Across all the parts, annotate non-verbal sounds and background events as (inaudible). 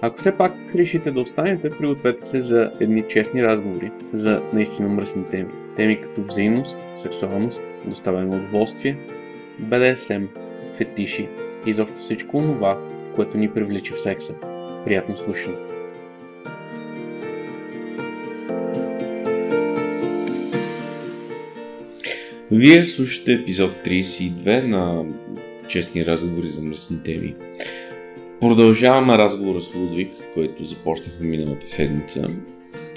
Ако все пак решите да останете, пригответе се за едни честни разговори за наистина мръсни теми. Теми като взаимност, сексуалност, доставяне на удоволствие, БДСМ, фетиши и изобщо всичко това, което ни привлича в секса. Приятно слушане! Вие слушате епизод 32 на Честни разговори за мръсни теми. Продължаваме разговора с Лудвиг, който започнахме миналата седмица.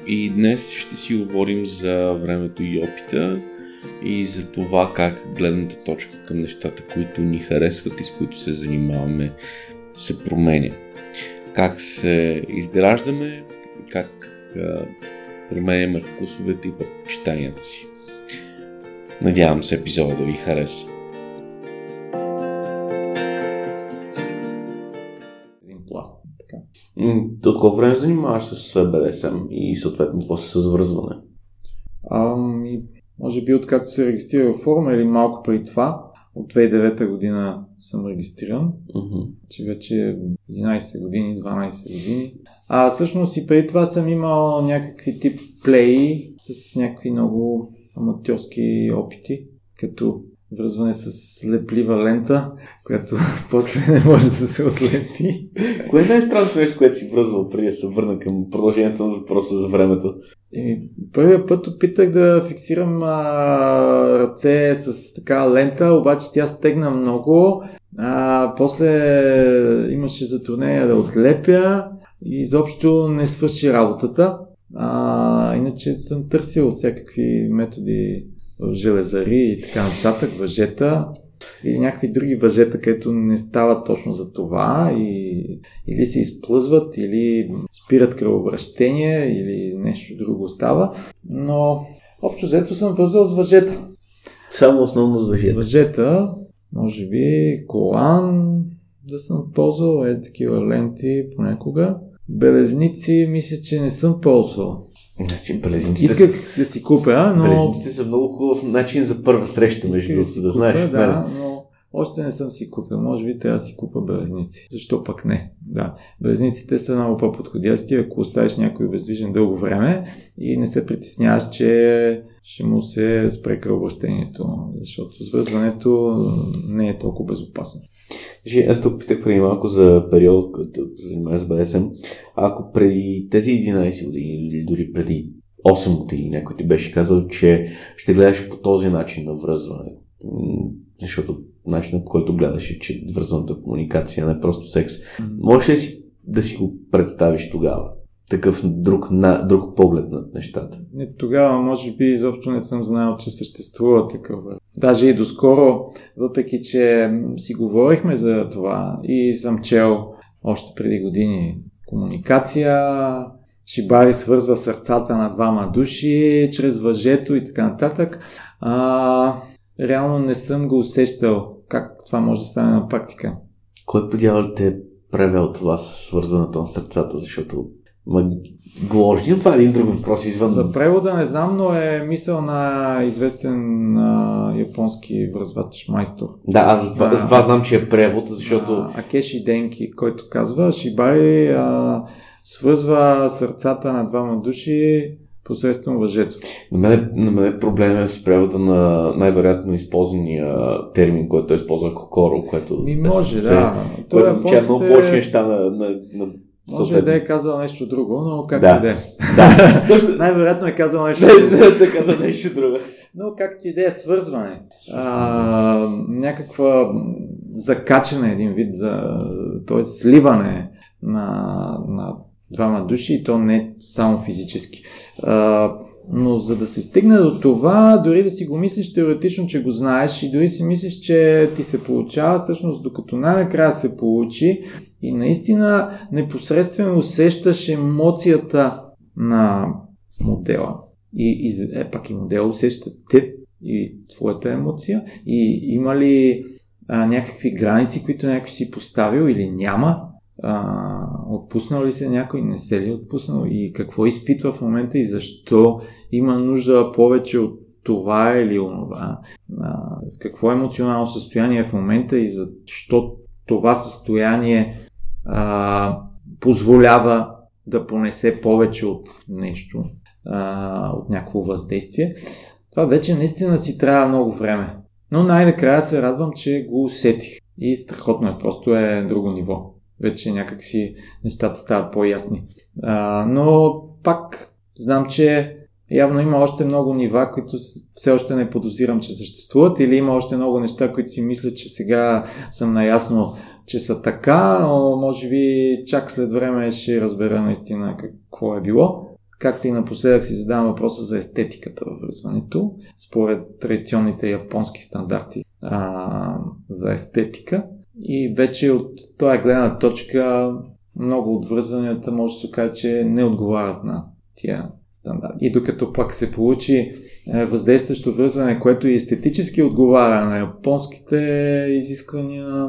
И днес ще си говорим за времето и опита и за това как гледната точка към нещата, които ни харесват и с които се занимаваме, се променя. Как се изграждаме, как променяме вкусовете и предпочитанията си. Надявам се епизода да ви хареса. От колко време занимаваш с БДСМ и съответно после с връзване? Ами, може би откакто се регистрира в форума или малко преди това. От 2009 година съм регистриран, uh-huh. че вече 11 години, 12 години. А всъщност и преди това съм имал някакви тип плеи с някакви много аматьорски опити, като връзване с леплива лента, която (laughs) после не може да се отлепи. Кое е най-странното нещо, което си връзвал преди да се върна към продължението на въпроса за времето? И първият път опитах да фиксирам а, ръце с така лента, обаче тя стегна много. А, после имаше затруднение да отлепя и изобщо не свърши работата. А, иначе съм търсил всякакви методи железари и така нататък, въжета или някакви други въжета, където не става точно за това и, или се изплъзват, или спират кръвообращение, или нещо друго става. Но общо взето съм вързал с въжета. Само основно с въжета. Въжета, може би колан да съм ползвал, е такива ленти понякога. Белезници мисля, че не съм ползвал. Значи, белезниците Исках са... да си купя, но... Белезниците са много хубав начин за първа среща, между другото, да, да знаеш. Да, но още не съм си купил. Може би трябва да си купа белезници. Защо пък не? Да. Белезниците са много по-подходящи, ако оставиш някой обездвижен дълго време и не се притесняваш, че ще му се спре кръвобращението, защото свързването не е толкова безопасно. Жи, аз тук питах преди малко за период, който занимава с БСМ. Ако преди тези 11 години или дори преди 8 години някой ти беше казал, че ще гледаш по този начин на връзване, защото начинът по който гледаш е, че връзваната комуникация не е просто секс. Можеш ли си да си го представиш тогава? Такъв друг, на, друг поглед над нещата. Не, тогава, може би, изобщо не съм знаел, че съществува такъв. Даже и доскоро, въпреки че си говорихме за това и съм чел още преди години комуникация, Шибари свързва сърцата на двама души чрез въжето и така нататък. А, реално не съм го усещал как това може да стане на практика. Кой подявал те е превел това с свързването на сърцата, защото Гложни, това е един друг въпрос извън. За превода не знам, но е мисъл на известен а, японски връзвач майстор. Да, аз с това, знам, че е превод, защото... А, Акеши Денки, който казва, Шибари а, свързва сърцата на двама души посредством въжето. На мен, на мен е проблем е с превода на най-вероятно използвания термин, който е използва Кокоро, което Ми може, е, да. Което е означава много повече неща на, на, на може да е казал нещо друго, но както да. и да е. Да. (laughs) Най-вероятно е казал нещо друго. да, е казал нещо друго. Но както и да е свързване. А, някаква закачане един вид, за, т.е. сливане на, на двама души и то не само физически. А, но за да се стигне до това, дори да си го мислиш теоретично, че го знаеш и дори си мислиш, че ти се получава, всъщност докато най-накрая се получи и наистина непосредствено усещаш емоцията на модела. И, и е, пак и модел усеща теб и твоята емоция. И има ли а, някакви граници, които някой си поставил или няма? А, отпуснал ли се някой, не се ли е отпуснал и какво изпитва в момента и защо има нужда повече от това или онова. А, какво е емоционално състояние в момента и защо това състояние а, позволява да понесе повече от нещо, а, от някакво въздействие. Това вече наистина си трябва много време. Но най-накрая се радвам, че го усетих. И страхотно е, просто е друго ниво. Вече някакси нещата стават по-ясни. А, но пак знам, че явно има още много нива, които все още не подозирам, че съществуват, или има още много неща, които си мисля, че сега съм наясно, че са така, но може би чак след време ще разбера наистина какво е било. Както и напоследък си задавам въпроса за естетиката във връзването, според традиционните японски стандарти а, за естетика. И вече от тази гледна точка много от връзванията може да се каже, че не отговарят на тия стандарти. И докато пак се получи е, въздействащо връзване, което и естетически отговаря на японските изисквания,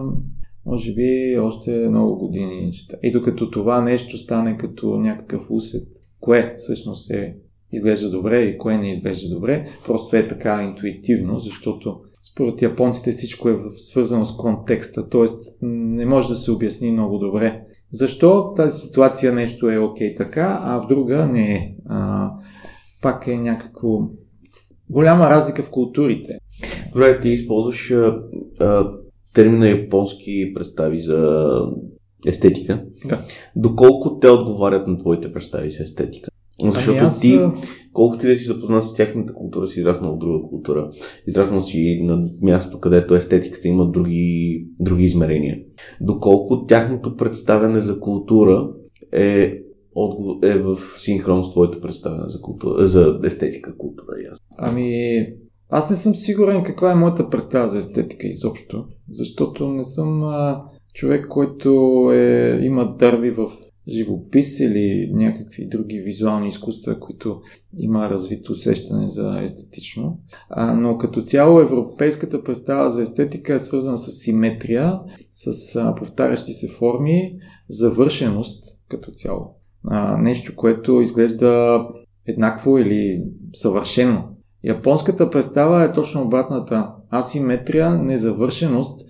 може би още много години. И докато това нещо стане като някакъв усет, кое всъщност е изглежда добре и кое не изглежда добре, просто е така интуитивно, защото според японците всичко е свързано с контекста, т.е. не може да се обясни много добре защо тази ситуация нещо е окей така, а в друга не е. А, пак е някакво голяма разлика в културите. Добре, ти използваш а, а, термина японски представи за естетика. Да. Доколко те отговарят на твоите представи за естетика? Защото ами аз... ти, колкото и да си запознат с тяхната култура, си израснал в друга култура. Израснал си на място, където естетиката има други, други измерения. Доколко тяхното представяне за култура е, е в синхрон с твоето представяне за, култура, за естетика, култура и аз. Ами, аз не съм сигурен каква е моята представа за естетика изобщо, защото не съм а, човек, който е, има дърви в живопис или някакви други визуални изкуства, които има развито усещане за естетично. А, но като цяло европейската представа за естетика е свързана с симетрия, с а, повтарящи се форми, завършеност като цяло. А, нещо, което изглежда еднакво или съвършено. Японската представа е точно обратната. Асиметрия, незавършеност,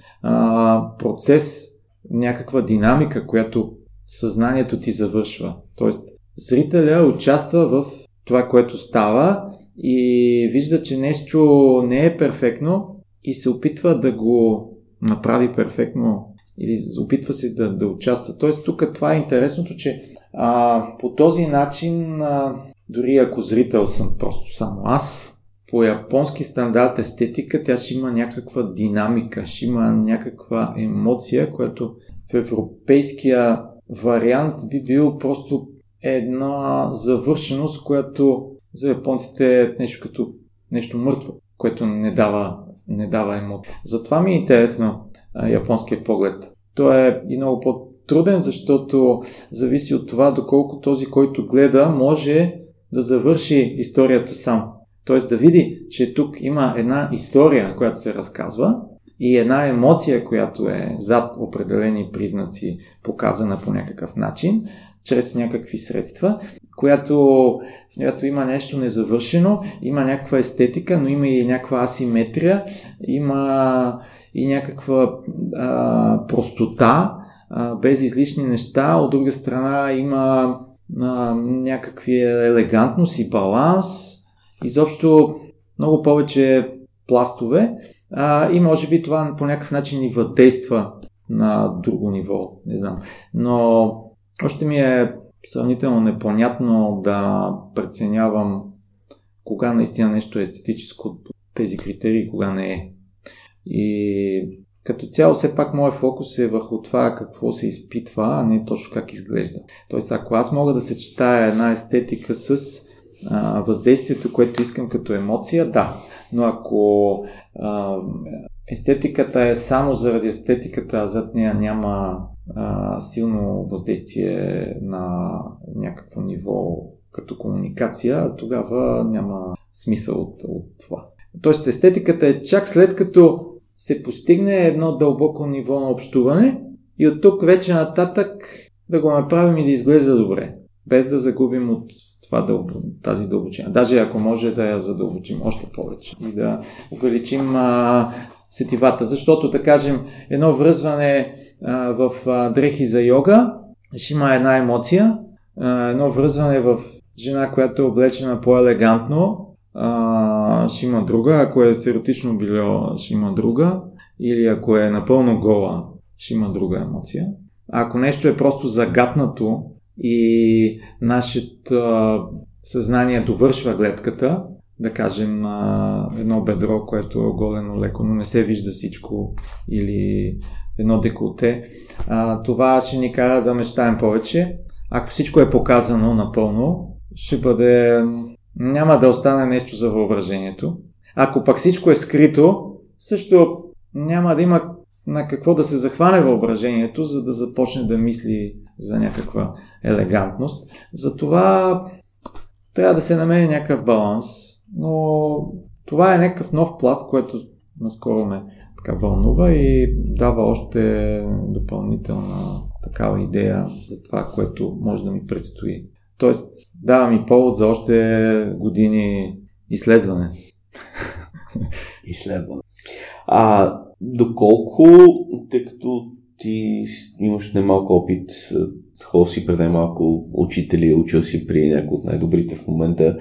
процес, някаква динамика, която съзнанието ти завършва. Тоест, зрителя участва в това, което става и вижда, че нещо не е перфектно и се опитва да го направи перфектно или опитва се да, да участва. Тоест, тук това е интересното, че а, по този начин, а, дори ако зрител съм просто само аз, по японски стандарт естетика, тя ще има някаква динамика, ще има някаква емоция, която в европейския вариант би бил просто една завършеност, която за японците е нещо като нещо мъртво, което не дава, не дава емоция. Затова ми е интересно а, японския поглед. Той е и много по-труден, защото зависи от това доколко този, който гледа, може да завърши историята сам. Тоест да види, че тук има една история, която се разказва и една емоция, която е зад определени признаци, показана по някакъв начин, чрез някакви средства, която, която има нещо незавършено, има някаква естетика, но има и някаква асиметрия, има и някаква а, простота, а, без излишни неща. От друга страна има а, някакви елегантност и баланс. Изобщо много повече пластове а, и може би това по някакъв начин ни въздейства на друго ниво, не знам. Но още ми е сравнително непонятно да преценявам кога наистина нещо е естетическо от тези критерии, кога не е. И като цяло, все пак моят фокус е върху това какво се изпитва, а не точно как изглежда. Тоест, ако аз мога да съчетая една естетика с въздействието, което искам като емоция, да. Но ако естетиката е само заради естетиката, а зад нея няма силно въздействие на някакво ниво като комуникация, тогава няма смисъл от, от това. Тоест естетиката е чак след като се постигне едно дълбоко ниво на общуване и от тук вече нататък да го направим и да изглежда добре, без да загубим от това дълбо, тази дълбочина. Даже ако може да я задълбочим още повече и да увеличим а, сетивата, защото да кажем едно връзване а, в а, дрехи за йога ще има една емоция, а, едно връзване в жена, която е облечена по-елегантно, а, ще има друга, ако е серотично било, ще има друга, или ако е напълно гола, ще има друга емоция. А ако нещо е просто загатнато и нашето съзнание довършва гледката, да кажем едно бедро, което е оголено леко, но не се вижда всичко, или едно деколте, това ще ни кара да мечтаем повече. Ако всичко е показано напълно, ще бъде... няма да остане нещо за въображението. Ако пък всичко е скрито, също няма да има на какво да се захване въображението, за да започне да мисли за някаква елегантност. Затова трябва да се намери някакъв баланс, но това е някакъв нов пласт, който наскоро ме така вълнува и дава още допълнителна такава идея за това, което може да ми предстои. Тоест, дава ми повод за още години изследване. (laughs) Изследване. А доколко, тъй като ти имаш немалко опит, хол си пред малко учители, учил си при някои от най-добрите в момента,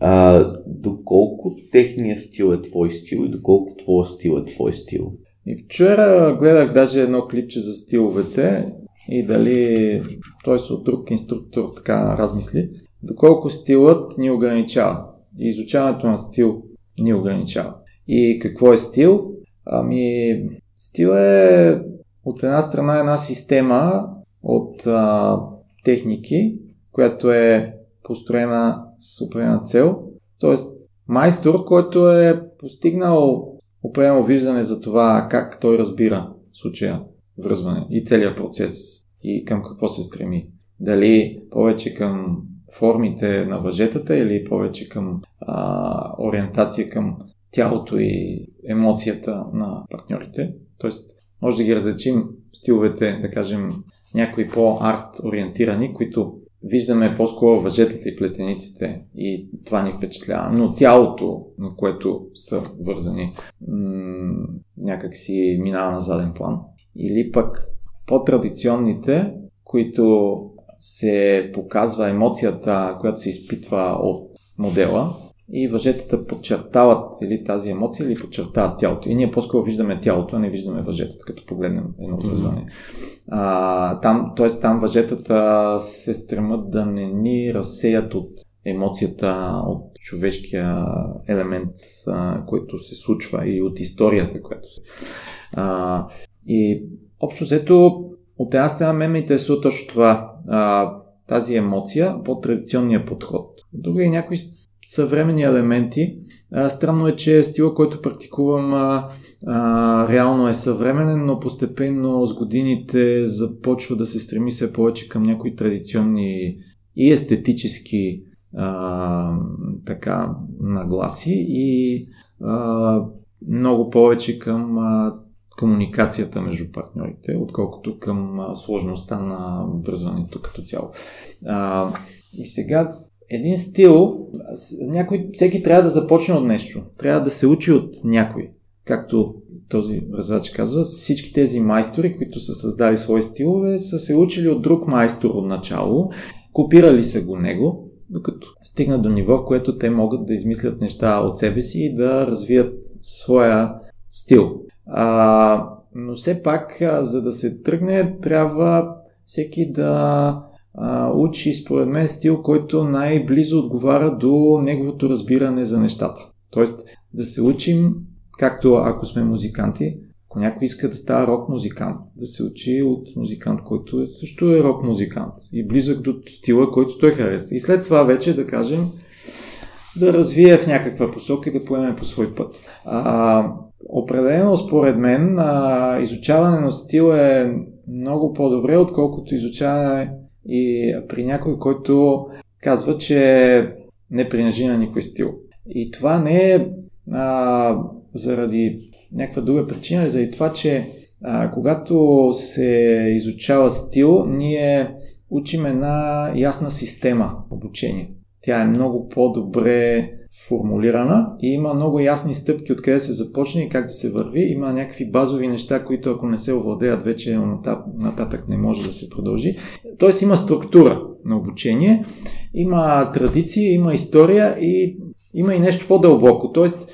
а, доколко техният стил е твой стил и доколко твоя стил е твой стил? И вчера гледах даже едно клипче за стиловете и дали той се от друг инструктор така размисли, доколко стилът ни ограничава и изучаването на стил ни ограничава. И какво е стил? Ами, стил е от една страна една система от а, техники, която е построена с определена цел. Тоест, майстор, който е постигнал определено виждане за това как той разбира случая връзване и целият процес и към какво се стреми. Дали повече към формите на въжетата или повече към а, ориентация към тялото и емоцията на партньорите. Тоест, може да ги различим стиловете, да кажем, някои по-арт ориентирани, които виждаме по-скоро въжетата и плетениците и това ни впечатлява. Но тялото, на което са вързани, някак си минава на заден план. Или пък по-традиционните, които се показва емоцията, която се изпитва от модела, и въжетата подчертават или тази емоция, или подчертават тялото. И ние по-скоро виждаме тялото, а не виждаме въжетата, като погледнем едно свързване. А, там, т.е. там въжетата се стремат да не ни разсеят от емоцията, от човешкия елемент, а, който се случва и от историята, която се... А, и общо взето, от една страна ме ме интересува точно това, а, тази емоция, по-традиционния подход. Друга и някои съвременни елементи. Странно е, че стила, който практикувам, а, а, реално е съвременен, но постепенно с годините започва да се стреми все повече към някои традиционни и естетически а, така нагласи и а, много повече към а, комуникацията между партньорите, отколкото към а, сложността на връзването като цяло. А, и сега един стил, някой, всеки трябва да започне от нещо. Трябва да се учи от някой. Както този връзач казва, всички тези майстори, които са създали свои стилове, са се учили от друг майстор от начало, копирали са го него, докато стигнат до ниво, което те могат да измислят неща от себе си и да развият своя стил. А, но все пак, за да се тръгне, трябва всеки да а, учи, според мен, стил, който най-близо отговаря до неговото разбиране за нещата. Тоест, да се учим, както ако сме музиканти, ако някой иска да става рок музикант, да се учи от музикант, който е, също е рок музикант и близък до стила, който той харесва. И след това вече, да кажем, да развие в някаква посока и да поеме по свой път. А, определено, според мен, а, изучаване на стил е много по-добре, отколкото изучаване и при някой, който казва, че не принадлежи на никой стил. И това не е а, заради някаква друга причина, заради това, че а, когато се изучава стил, ние учим една ясна система обучение. Тя е много по-добре формулирана и има много ясни стъпки откъде се започне и как да се върви. Има някакви базови неща, които ако не се овладеят вече нататък не може да се продължи. Тоест има структура на обучение, има традиции, има история и има и нещо по-дълбоко. Тоест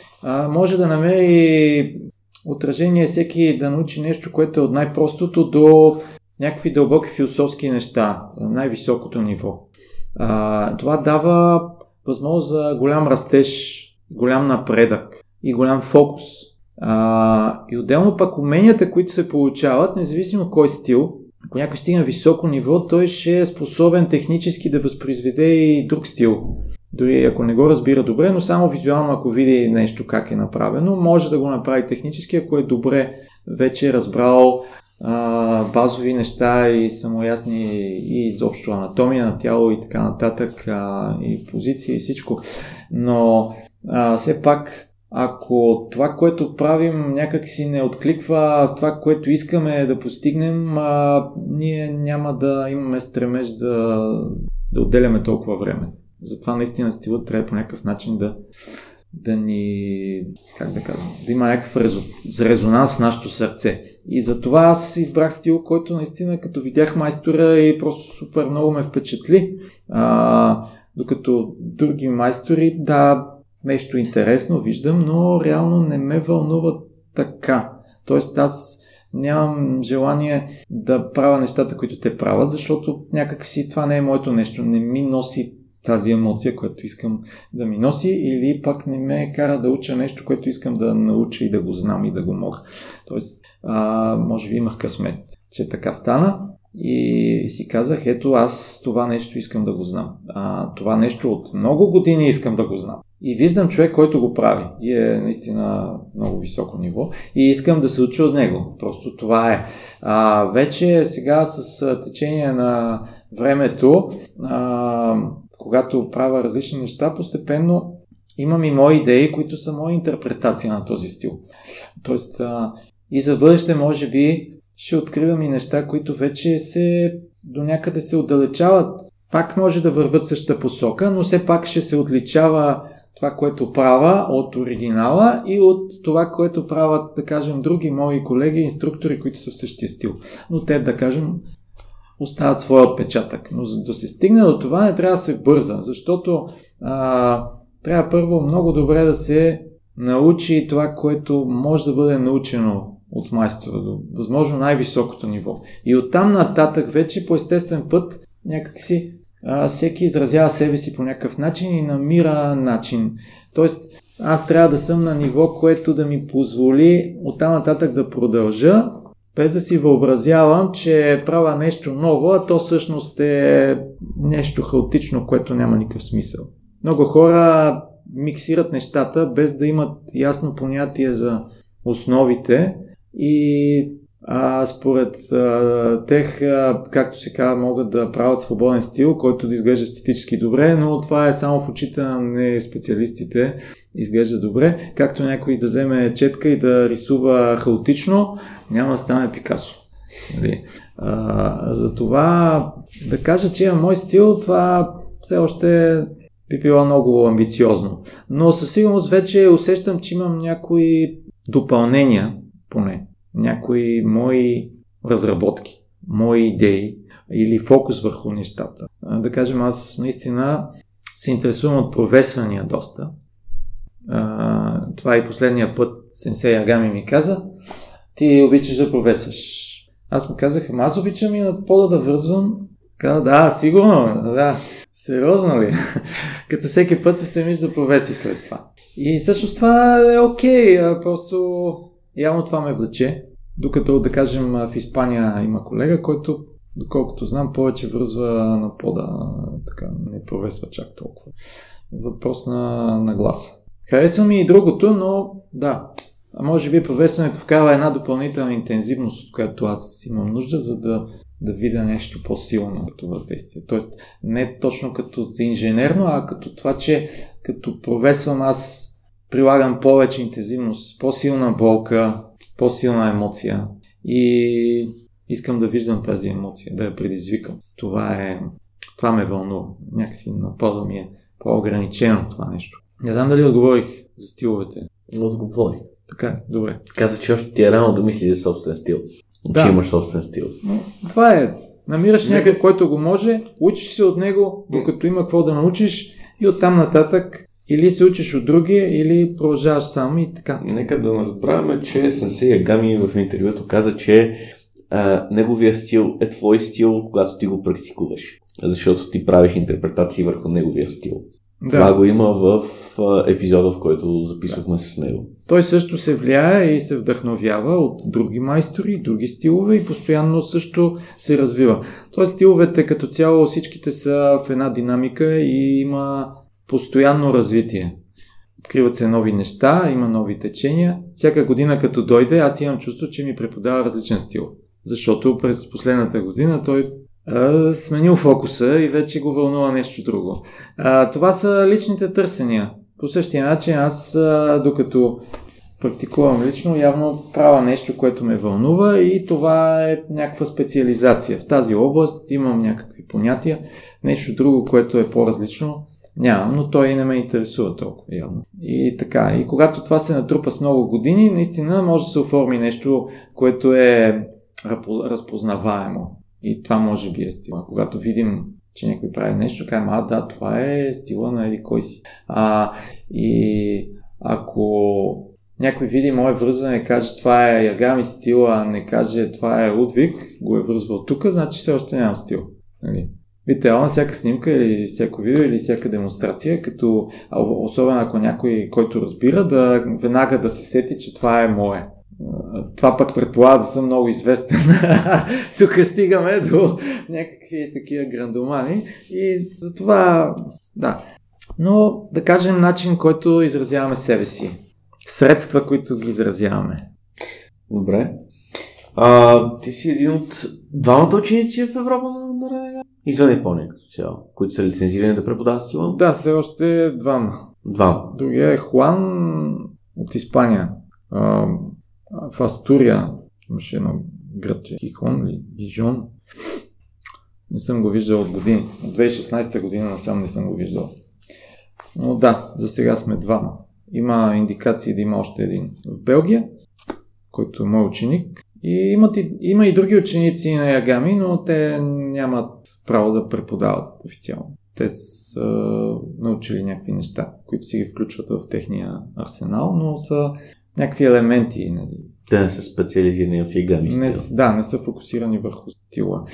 може да намери отражение всеки да научи нещо, което е от най-простото до някакви дълбоки философски неща, най-високото ниво. Това дава възможност за голям растеж, голям напредък и голям фокус. А, и отделно пък уменията, които се получават, независимо кой стил, ако някой стигне високо ниво, той ще е способен технически да възпроизведе и друг стил. Дори ако не го разбира добре, но само визуално, ако види нещо как е направено, може да го направи технически, ако е добре вече разбрал базови неща и самоясни и изобщо анатомия на тяло и така нататък, а, и позиции и всичко. Но а, все пак ако това, което правим някак си не откликва това, което искаме да постигнем, а, ние няма да имаме стремеж да, да отделяме толкова време. Затова наистина стилът трябва по някакъв начин да, да ни, как да кажа, да има някакъв резо, резонанс в нашето сърце. И затова аз избрах стил, който наистина като видях майстора и просто супер много ме впечатли. А, докато други майстори, да, нещо интересно виждам, но реално не ме вълнува така. Тоест аз нямам желание да правя нещата, които те правят, защото някак си това не е моето нещо. Не ми носи тази емоция, която искам да ми носи, или пак не ме кара да уча нещо, което искам да науча и да го знам и да го мога. Тоест, а, може би имах късмет, че така стана и, си казах, ето аз това нещо искам да го знам. А, това нещо от много години искам да го знам. И виждам човек, който го прави и е наистина много високо ниво и искам да се уча от него. Просто това е. А, вече сега с течение на времето а, когато правя различни неща, постепенно имам и мои идеи, които са мои интерпретация на този стил. Тоест, а, и за бъдеще, може би, ще откривам и неща, които вече се до някъде се отдалечават. Пак може да върват същата посока, но все пак ще се отличава това, което правя от оригинала и от това, което правят, да кажем, други мои колеги, инструктори, които са в същия стил. Но те, да кажем, оставят своя отпечатък. Но за да се стигне до това не трябва да се бърза, защото а, трябва първо много добре да се научи това, което може да бъде научено от майстора до възможно най-високото ниво. И оттам нататък вече по естествен път някакси а, всеки изразява себе си по някакъв начин и намира начин. Тоест, аз трябва да съм на ниво, което да ми позволи оттам нататък да продължа без да си въобразявам, че правя нещо ново, а то всъщност е нещо хаотично, което няма никакъв смисъл. Много хора миксират нещата без да имат ясно понятие за основите и а, според а, тех, а, както се казва, могат да правят свободен стил, който да изглежда естетически добре, но това е само в очите на не специалистите изглежда добре. Както някой да вземе четка и да рисува хаотично, няма да стане Пикасо. Нали? А, затова да кажа, че има мой стил, това все още би било много амбициозно. Но със сигурност вече усещам, че имам някои допълнения, някои мои разработки, мои идеи или фокус върху нещата. Да кажем, аз наистина се интересувам от провесвания доста. Това и последния път сенсей Агами ми каза, ти обичаш да провесваш. Аз му казах, аз обичам и на пода да вързвам. Каза, да, сигурно, да. Сериозно ли? (laughs) Като всеки път се стремиш да провесиш след това. И всъщност това е окей, okay, просто явно това ме влече. Докато, да кажем, в Испания има колега, който, доколкото знам, повече връзва на пода, така не провесва чак толкова. Въпрос на, на гласа. Харесва ми и другото, но да, а може би провесването вкарва една допълнителна интензивност, от която аз имам нужда, за да, да видя нещо по-силно като въздействие. Тоест, не точно като за инженерно, а като това, че като провесвам аз прилагам повече интензивност, по-силна болка, по-силна емоция и искам да виждам тази емоция, да я предизвикам. Това е, това ме вълнува. Някакси напълно ми е по-ограничено това нещо. Не знам дали отговорих за стиловете. Отговори. Така, добре. Каза, че още ти е рано да мислиш за собствен стил. Да. Че имаш собствен стил. Но, това е. Намираш някой, който го може, учиш се от него, докато има какво да научиш и оттам нататък или се учиш от другия, или продължаваш сам и така. Нека да не забравяме, че Сенсей Ягами в интервюто каза, че а, неговия стил е твой стил, когато ти го практикуваш. Защото ти правиш интерпретации върху неговия стил. Да. Това го има в а, епизода, в който записвахме да. с него. Той също се влияе и се вдъхновява от други майстори, други стилове и постоянно също се развива. Тоест стиловете като цяло всичките са в една динамика и има постоянно развитие. Откриват се нови неща, има нови течения. Всяка година като дойде, аз имам чувство, че ми преподава различен стил. Защото през последната година той а, сменил фокуса и вече го вълнува нещо друго. А, това са личните търсения. По същия начин аз, а, докато практикувам лично, явно правя нещо, което ме вълнува и това е някаква специализация. В тази област имам някакви понятия, нещо друго, което е по-различно Нямам, но той не ме интересува толкова явно. И така, и когато това се натрупа с много години, наистина може да се оформи нещо, което е разпознаваемо. И това може би е стила. Когато видим, че някой прави нещо, кажем, а да, това е стила на еди кой си. А, и ако някой види мое връзване каже това е Ягами стил, а не каже това е Лудвиг, го е връзвал тук, значи все още нямам стил. Нали? Би всяка снимка или всяко видео или всяка демонстрация, като особено ако някой, който разбира, да веднага да се сети, че това е мое. Това пък предполага да съм много известен. (laughs) Тук стигаме до някакви такива грандомани и затова, да. Но да кажем начин, който изразяваме себе си. Средства, които ги изразяваме. Добре. А, ти си един от двамата ученици в Европа на, на? Извън Япония като цяло, които са лицензирани да преподават стила? Да, все още двама. Двама. Другия е Хуан от Испания. А, в Астурия имаше едно градче. Хихон или Гижон. Не съм го виждал от години. От 2016 година насам не съм го виждал. Но да, за сега сме двама. Има индикации да има още един в Белгия, който е мой ученик. И имат и, има и други ученици на Ягами, но те нямат право да преподават официално. Те са научили някакви неща, които си ги включват в техния арсенал, но са някакви елементи. Нали. Те не са специализирани в Ягами не, Да, не са фокусирани върху стила.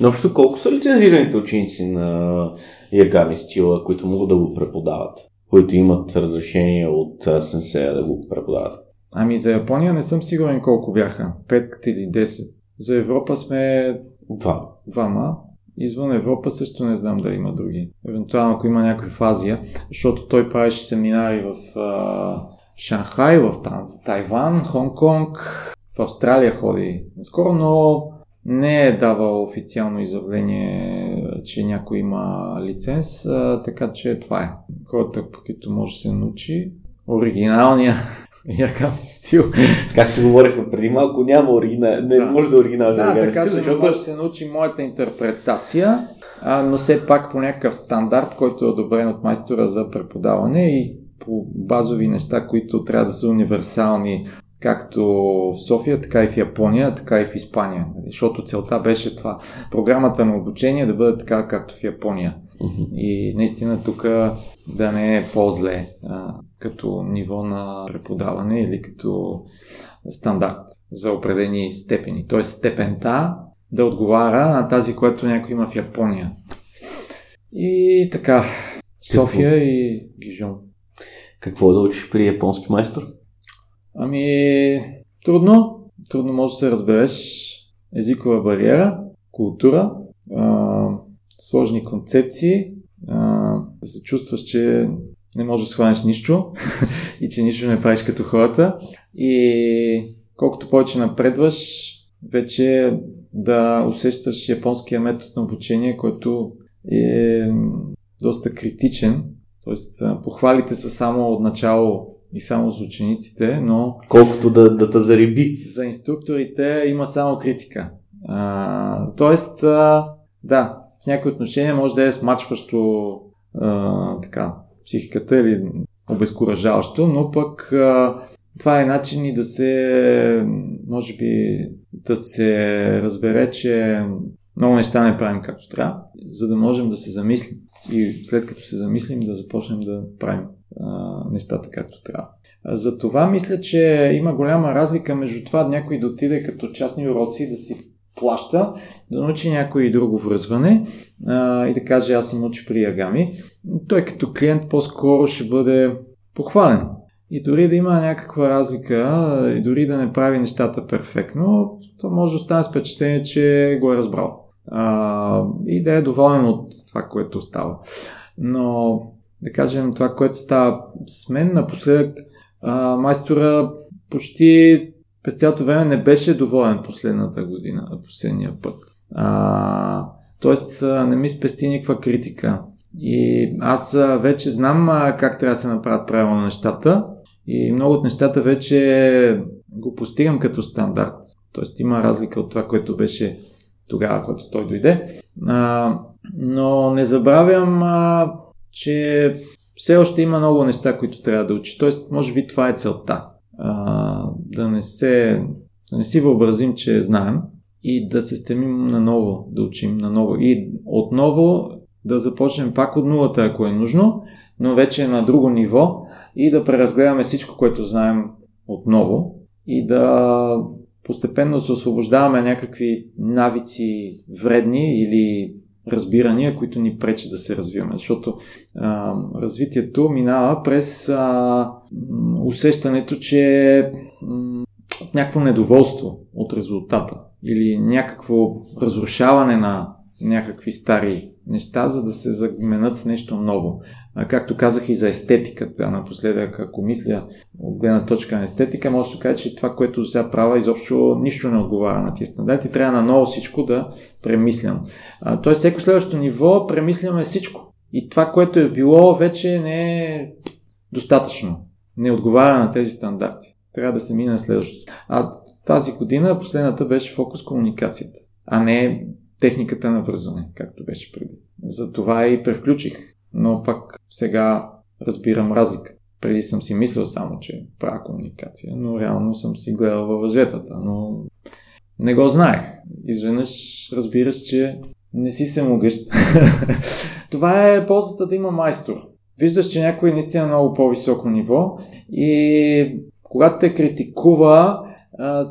Но общо колко са лицензираните ученици на Ягами стила, които могат да го преподават? Които имат разрешение от сенсея да го преподават? Ами за Япония не съм сигурен колко бяха. 5 или 10. За Европа сме Два. двама. Извън Европа също не знам дали има други. Евентуално ако има някой в Азия, защото той правеше семинари в а, Шанхай, в Тайван, Хонг-Конг, в Австралия ходи скоро, но не е давал официално изявление, че някой има лиценз, а, така че това е. Който, по може да се научи. Оригиналния (laughs) Ягами стил. Както говорихме преди малко, няма оригинал, не да. може да е оригинален да, така, стил, защото... може да се научи моята интерпретация, а, но все пак по някакъв стандарт, който е одобрен от майстора за преподаване и по базови неща, които трябва да са универсални както в София, така и в Япония, така и в Испания. Защото целта беше това. Програмата на обучение да бъде така, както в Япония. И наистина тук да не е по-зле като ниво на преподаване или като стандарт за определени степени. Тоест степента да отговаря на тази, която някой има в Япония. И така, София Какво? и Гижон. Какво да учиш при японски майстор? Ами, трудно. Трудно може да се разбереш езикова бариера, култура, а, сложни концепции, а, да се чувстваш, че не можеш да схванеш нищо (laughs) и че нищо не правиш като хората. И колкото повече напредваш, вече да усещаш японския метод на обучение, който е доста критичен. Тоест, похвалите са само от начало и само за учениците, но... Колкото да, да те зариби. За инструкторите има само критика. А, тоест, а, да, в някои отношения може да е смачващо а, така, психиката или обезкуражаващо, но пък това е начин и да се, може би, да се разбере, че много неща не правим както трябва, за да можем да се замислим. И след като се замислим, да започнем да правим а, нещата както трябва. За това мисля, че има голяма разлика между това някой да отиде като частни уроци да си плаща, да научи някой друго връзване а, и да каже аз съм учи при Ягами. Той като клиент по-скоро ще бъде похвален. И дори да има някаква разлика, и дори да не прави нещата перфектно, то може да остане с впечатление, че го е разбрал. А, и да е доволен от това, което става. Но, да кажем, това, което става с мен, напоследък а, майстора почти през цялото време не беше доволен последната година, последния път. А, тоест, не ми спести никаква критика. И аз вече знам как трябва да се направят правилно нещата и много от нещата вече го постигам като стандарт. Тоест има разлика от това, което беше тогава, когато той дойде. А, но не забравям, а, че все още има много неща, които трябва да учи. Тоест, може би това е целта. А, да, не се, да не си въобразим, че знаем и да се стремим наново да учим наново. И отново да започнем пак от нулата, ако е нужно, но вече на друго ниво и да преразгледаме всичко, което знаем отново и да постепенно се освобождаваме някакви навици вредни или разбирания, които ни пречат да се развиваме. Защото а, развитието минава през а, усещането, че м- някакво недоволство от резултата или някакво разрушаване на някакви стари неща, за да се заменят с нещо ново. А, както казах и за естетиката напоследък, ако мисля от гледна точка на естетика, може да се каже, че това, което сега правя, изобщо нищо не отговаря на тия стандарти. Трябва наново всичко да премислям. А, тоест, всеко следващо ниво премисляме всичко. И това, което е било, вече не е достатъчно. Не отговаря на тези стандарти. Трябва да се мине на следващото. А тази година последната беше фокус комуникацията, а не техниката на вързване, както беше преди. Затова и превключих, но пък сега разбирам разлика. Преди съм си мислил само, че правя комуникация, но реално съм си гледал във въжетата, но не го знаех. Изведнъж разбираш, че не си се могъщ. (laughs) Това е ползата да има майстор. Виждаш, че някой е наистина много по-високо ниво и когато те критикува,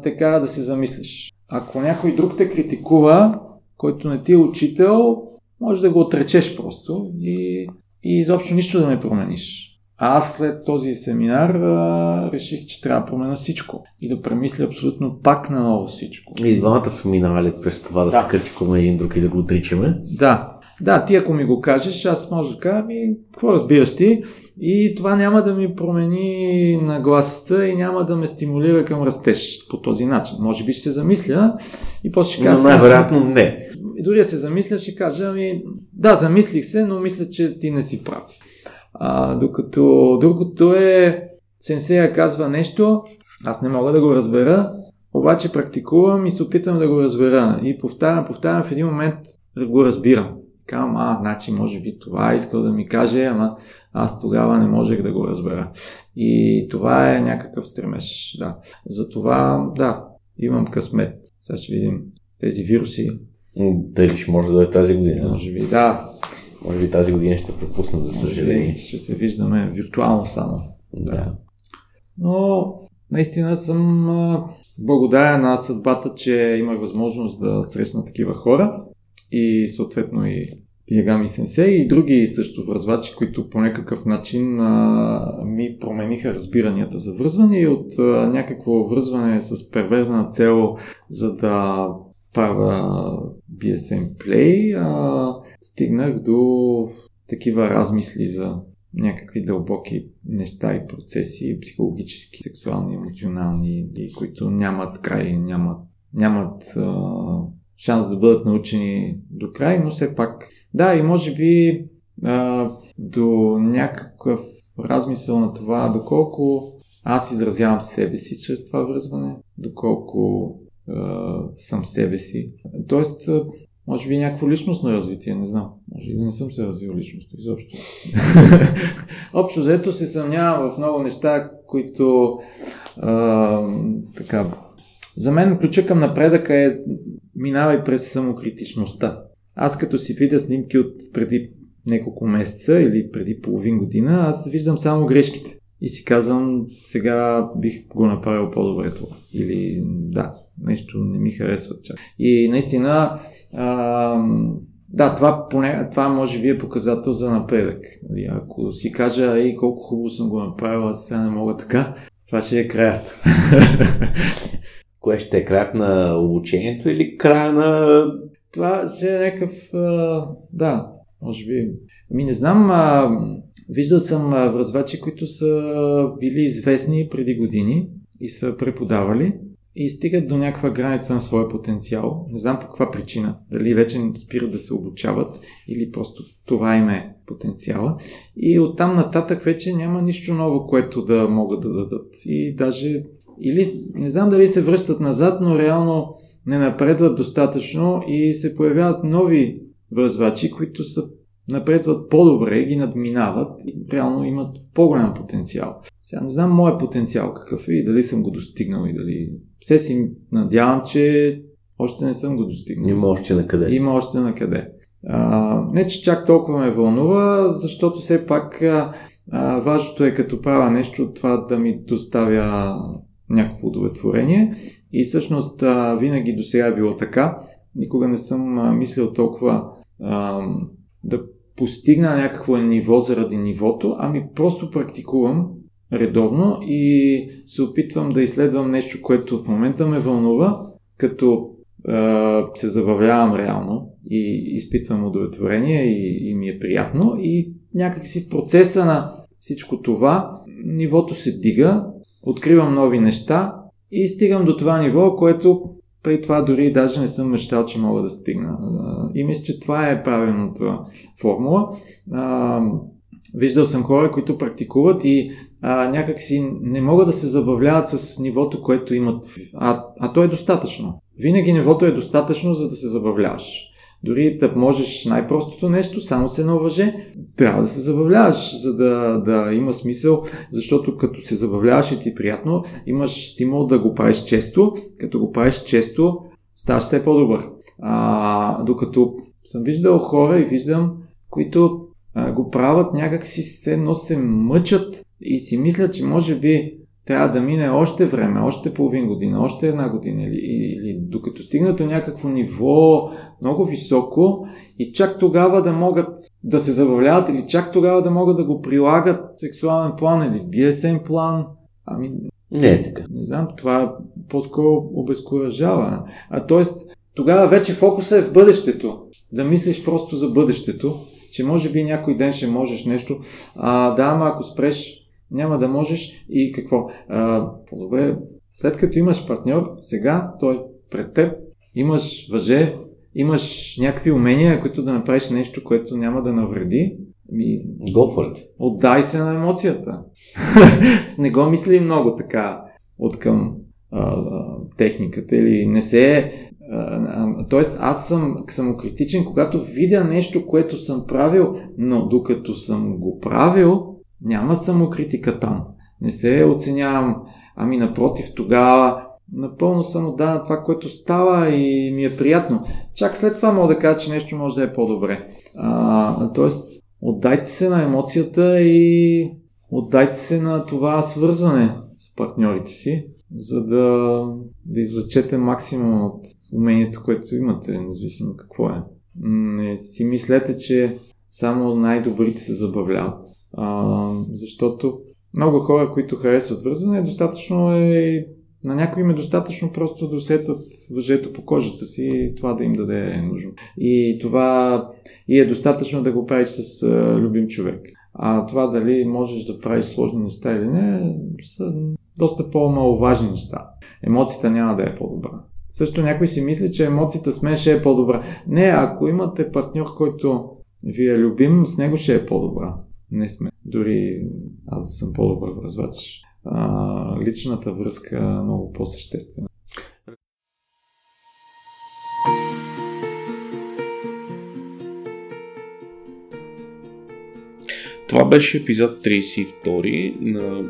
те кара да се замислиш. Ако някой друг те критикува, който не ти е учител, може да го отречеш просто и, и изобщо нищо да не промениш. А аз след този семинар а, реших, че трябва да променя всичко и да премисля абсолютно пак на ново всичко. И двамата са минали през това да, да. се критикуваме един друг и да го отричаме. Да, да, ти ако ми го кажеш, аз може да кажа, ми, какво разбираш ти? И това няма да ми промени нагласата и няма да ме стимулира към растеж по този начин. Може би ще се замисля и после ще кажа... Но най-вероятно не. И дори да се замисля, ще кажа, ами, да, замислих се, но мисля, че ти не си прав. А, докато другото е, сенсея казва нещо, аз не мога да го разбера, обаче практикувам и се опитам да го разбера. И повтарям, повтарям, в един момент го разбирам. Казвам, а, значи може би това е искал да ми каже, ама аз тогава не можех да го разбера. И това е някакъв стремеж, да. Затова, да, имам късмет. Сега ще видим тези вируси. Дали ще може да е тази година? Може би, да. Може би тази година ще пропусна, за съжаление. Ще се виждаме виртуално само. Да. Но наистина съм благодарен на съдбата, че имах възможност да срещна такива хора и съответно и Ягами Сенсей и други също връзвачи, които по някакъв начин а, ми промениха разбиранията за връзване и от а, някакво връзване с перверзна цел, за да правя BSM Play, а, стигнах до такива размисли за някакви дълбоки неща и процеси, психологически, сексуални, емоционални, и които нямат край, нямат, нямат а, шанс да бъдат научени до край, но все пак. Да, и може би а, до някакъв размисъл на това, доколко аз изразявам себе си чрез това връзване, доколко а, съм себе си. Тоест, може би някакво личностно развитие, не знам. Може и да не съм се развил личностно изобщо. (laughs) Общо взето се съмнявам в много неща, които а, така. За мен ключа към напредъка е минавай през самокритичността. Аз като си видя снимки от преди няколко месеца или преди половин година, аз виждам само грешките. И си казвам, сега бих го направил по-добре това. Или да, нещо не ми харесва чак. И наистина, а, да, това, поне, това може би е показател за напредък. Нали, ако си кажа, ей, колко хубаво съм го направил, аз сега не мога така, това ще е краят. (laughs) Кое ще е краят на обучението или края на... Това ще е някакъв... Да, може би... Ами не знам, а, виждал съм връзвачи, които са били известни преди години и са преподавали и стигат до някаква граница на своя потенциал. Не знам по каква причина. Дали вече спират да се обучават или просто това им е потенциала. И оттам нататък вече няма нищо ново, което да могат да дадат. И даже или не знам дали се връщат назад, но реално не напредват достатъчно и се появяват нови връзвачи, които са напредват по-добре, ги надминават и реално имат по-голям потенциал. Сега не знам моят потенциал какъв е и дали съм го достигнал и дали... Все си надявам, че още не съм го достигнал. Има още на къде. Има още на къде. А, не, че чак толкова ме вълнува, защото все пак а, важното е като правя нещо, това да ми доставя някакво удовлетворение. И всъщност а, винаги до сега е било така. Никога не съм а, мислил толкова а, да постигна някакво ниво заради нивото, ами просто практикувам редовно и се опитвам да изследвам нещо, което в момента ме вълнува, като е, се забавлявам реално и изпитвам удовлетворение и, и ми е приятно и някакси в процеса на всичко това нивото се дига, откривам нови неща и стигам до това ниво, което при това дори даже не съм мечтал, че мога да стигна. И мисля, че това е правилната формула. Виждал съм хора, които практикуват и а, някак не могат да се забавляват с нивото, което имат. А, а то е достатъчно. Винаги нивото е достатъчно, за да се забавляваш. Дори да можеш най-простото нещо, само се едно въже, трябва да се забавляваш, за да, да има смисъл, защото като се забавляваш и ти е приятно, имаш стимул да го правиш често. Като го правиш често, ставаш все по-добър. А, докато съм виждал хора и виждам, които а, го правят някакси се едно се мъчат и си мислят, че може би трябва да мине още време, още половин година, още една година или, или докато стигнат до някакво ниво много високо и чак тогава да могат да се забавляват или чак тогава да могат да го прилагат в сексуален план или в BSM план. Ами, не е така. Не знам, това по-скоро обезкуражава. А т.е. тогава вече фокуса е в бъдещето. Да мислиш просто за бъдещето, че може би някой ден ще можеш нещо. А, да, ама ако спреш няма да можеш и какво? А, по-добре, след като имаш партньор, сега той пред теб, имаш въже, имаш някакви умения, които да направиш нещо, което няма да навреди, ми... Go for it. Отдай се на емоцията. (laughs) не го мисли много така от към а, а, техниката или не се Тоест, аз съм самокритичен, когато видя нещо, което съм правил, но докато съм го правил, няма самокритика там. Не се оценявам. Ами напротив, тогава напълно съм отдан на това, което става и ми е приятно. Чак след това мога да кажа, че нещо може да е по-добре. А, тоест, отдайте се на емоцията и отдайте се на това свързване с партньорите си, за да, да извлечете максимум от умението, което имате, независимо какво е. Не си мислете, че само най-добрите се забавляват. А, защото много хора, които харесват вързване, е достатъчно е на някои им е достатъчно просто да усетят въжето по кожата си и това да им даде нужно. И това и е достатъчно да го правиш с а, любим човек. А това дали можеш да правиш сложни неща или не, са доста по-маловажни неща. Емоцията няма да е по-добра. Също някой си мисли, че емоцията с мен ще е по-добра. Не, ако имате партньор, който ви е любим, с него ще е по-добра. Не сме. Дори аз да съм по-добър връзвач. Личната връзка е много по-съществена. Това беше епизод 32 на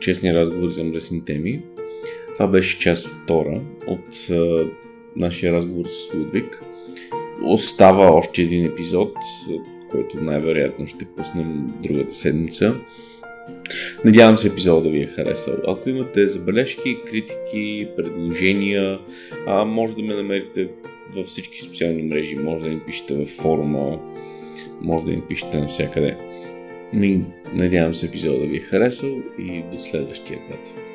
Честни разговори за мръсни теми. Това беше част втора от нашия разговор с Лудвиг. Остава още един епизод, който най-вероятно ще пуснем другата седмица. Надявам се епизода да ви е харесал. Ако имате забележки, критики, предложения, а, може да ме намерите във всички социални мрежи, може да ми пишете във форума, може да ми пишете навсякъде. Ми, надявам се епизода да ви е харесал и до следващия път.